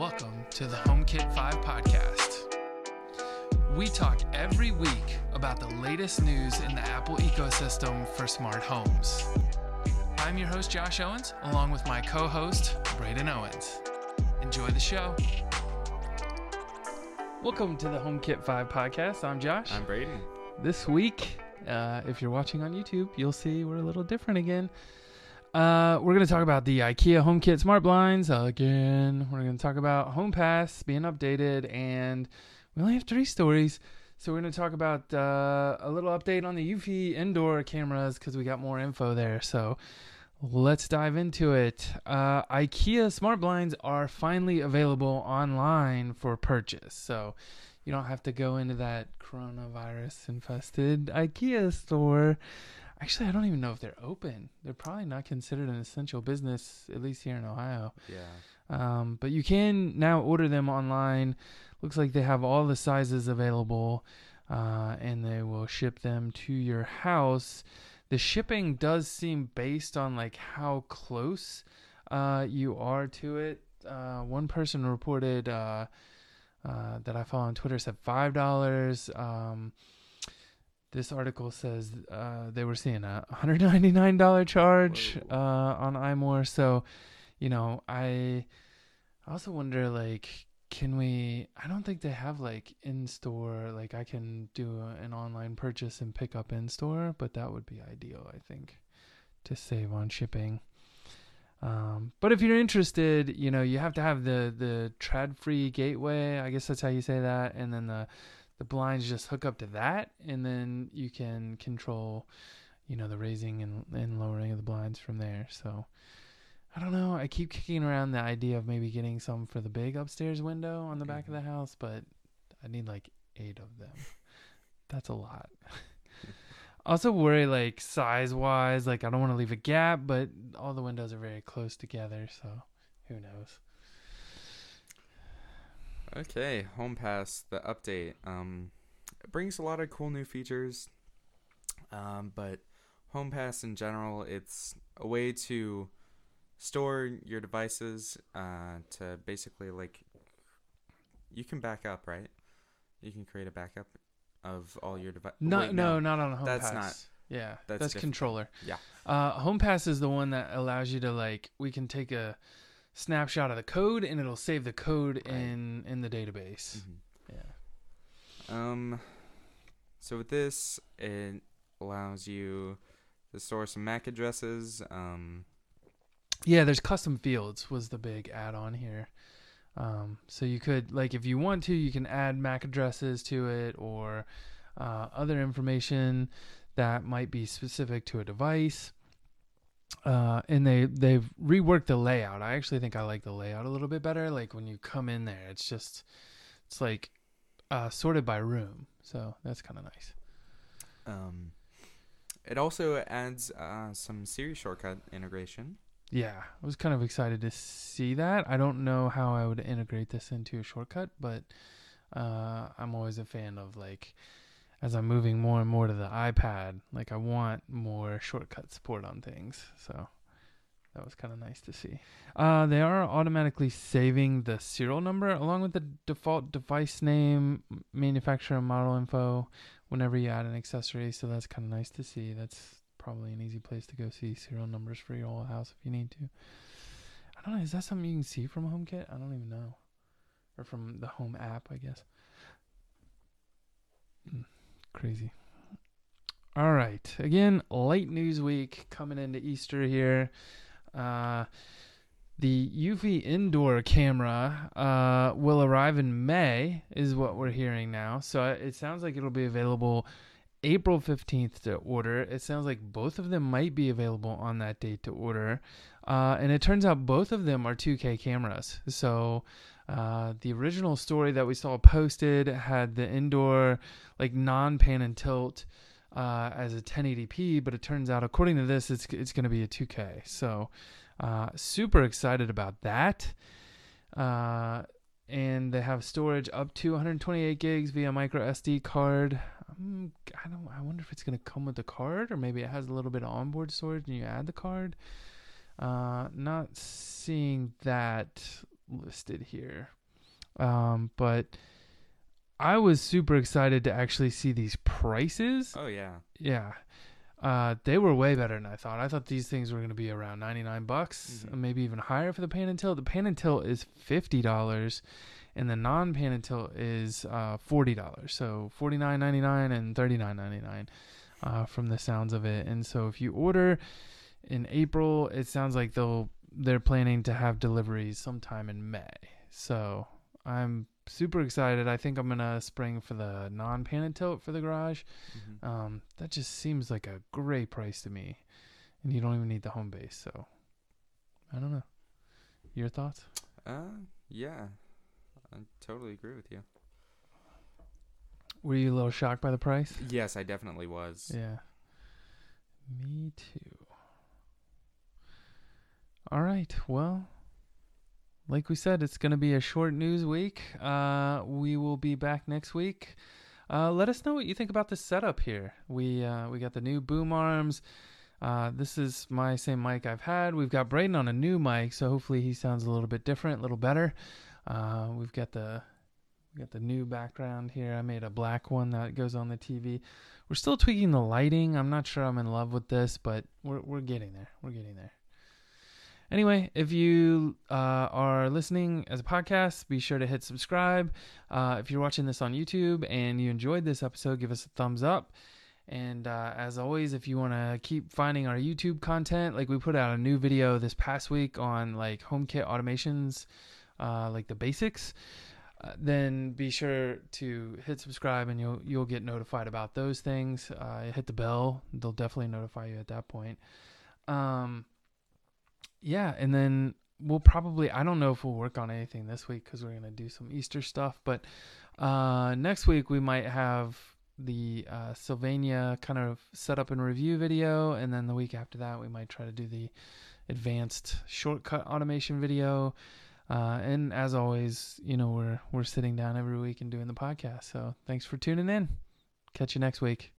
Welcome to the HomeKit 5 podcast. We talk every week about the latest news in the Apple ecosystem for smart homes. I'm your host, Josh Owens, along with my co host, Braden Owens. Enjoy the show. Welcome to the HomeKit 5 podcast. I'm Josh. I'm Braden. This week, uh, if you're watching on YouTube, you'll see we're a little different again. Uh, we're going to talk about the IKEA HomeKit smart blinds again. We're going to talk about HomePass being updated, and we only have three stories. So we're going to talk about uh, a little update on the Eufy indoor cameras because we got more info there. So let's dive into it. Uh, IKEA smart blinds are finally available online for purchase. So you don't have to go into that coronavirus infested IKEA store. Actually, I don't even know if they're open. They're probably not considered an essential business, at least here in Ohio. Yeah. Um, but you can now order them online. Looks like they have all the sizes available, uh, and they will ship them to your house. The shipping does seem based on like how close uh, you are to it. Uh, one person reported uh, uh, that I follow on Twitter said five dollars. Um, this article says uh, they were seeing a $199 charge uh, on iMore. So, you know, I also wonder like, can we? I don't think they have like in store. Like, I can do an online purchase and pick up in store, but that would be ideal. I think to save on shipping. Um, but if you're interested, you know, you have to have the the Tradfri gateway. I guess that's how you say that, and then the the blinds just hook up to that, and then you can control, you know, the raising and and lowering of the blinds from there. So. I don't know. I keep kicking around the idea of maybe getting some for the big upstairs window on the back of the house, but I need like eight of them. That's a lot. also worry like size wise, like I don't want to leave a gap, but all the windows are very close together, so who knows. Okay, HomePass, the update. Um, it brings a lot of cool new features. Um, but HomePass in general, it's a way to store your devices uh, to basically like you can back up, right? You can create a backup of all your devices. No, no, not on HomePass. That's not. Yeah, that's that's, different. controller. Yeah. Uh, HomePass is the one that allows you to like we can take a snapshot of the code and it'll save the code Right. in in the database. Mhm. Yeah. Um, so with this, it allows you to store some MAC addresses. Um, Yeah, there's custom fields was the big add-on here. Um, so you could like if you want to, you can add MAC addresses to it or uh, other information that might be specific to a device. Uh, and they they've reworked the layout. I actually think I like the layout a little bit better. Like when you come in there, it's just it's like uh, sorted by room. So that's kind of nice. um, it also adds uh, some Siri shortcut integration. Yeah, I was kind of excited to see that. I don't know how I would integrate this into a shortcut, but uh, I'm always a fan of like as I'm moving more and more to the iPad, like I want more shortcut support on things. So that was kind of nice to see. Uh, they are automatically saving the serial number along with the default device name, manufacturer, model info whenever you add an accessory. So that's kind of nice to see. That's probably an easy place to go see serial numbers for your whole house if you need to. I don't know. Is that something you can see from HomeKit? I don't even know. Or from the Home app, I guess. Hmm, crazy. All right. Again, late news week coming into Easter here. Uh, the Eufy indoor camera uh, will arrive in May, is what we're hearing now. So uh, it sounds like it'll be available April 15th to order. It sounds like both of them might be available on that date to order. Uh, and it turns out both of them are 2K cameras. So uh, the original story that we saw posted had the indoor, like non pan and tilt. Uh, as a 1080p, but it turns out, according to this, it's it's going to be a 2K. So, uh, super excited about that. Uh, and they have storage up to 128 gigs via micro SD card. Um, I don't. I wonder if it's gonna come with the card, or maybe it has a little bit of onboard storage and you add the card. Uh, not seeing that listed here. Um, but I was super excited to actually see these prices. Oh yeah. Yeah. Uh, they were way better than I thought. I thought these things were going to be around 99 bucks, Mhm. maybe even higher for the pan and tilt. The pan and tilt is $50 and the non pan and tilt is uh, $40. So $49.99 and $39.99 uh, from the sounds of it. And so if you order in April, it sounds like they'll they're planning to have deliveries sometime in May. So I'm super excited. I think I'm gonna spring for the non pan and tilt for the garage. Mhm. Um, that just seems like a great price to me, and you don't even need the home base. So I don't know. Your thoughts? Uh, yeah. I totally agree with you. Were you a little shocked by the price? Yes, I definitely was. Yeah. Me too. All right. Well, like we said, it's going to be a short news week. Uh, we will be back next week. Uh, let us know what you think about this setup here. We uh, we got the new boom arms. Uh, this is my same mic I've had. We've got Braden on a new mic, so hopefully he sounds a little bit different, a little better. Uh, we've got the we got the new background here. I made a black one that goes on the TV. We're still tweaking the lighting. I'm not sure I'm in love with this, but we're we're getting there. We're getting there. Anyway, if you uh, are listening as a podcast, be sure to hit subscribe. Uh, if you're watching this on YouTube and you enjoyed this episode, give us a thumbs up. And uh, as always, if you want to keep finding our YouTube content, like we put out a new video this past week on like HomeKit automations, uh, like the basics, uh, then be sure to hit subscribe and you'll you'll get notified about those things. Uh, hit the bell; they'll definitely notify you at that point. Um, yeah, and then we'll probably I don't know if we'll work on anything this week because we're gonna do some Easter stuff, but uh, next week we might have the uh, Sylvania kind of setup and review video, and then the week after that we might try to do the advanced shortcut automation video. Uh, and as always, you know we're we're sitting down every week and doing the podcast. So thanks for tuning in. Catch you next week.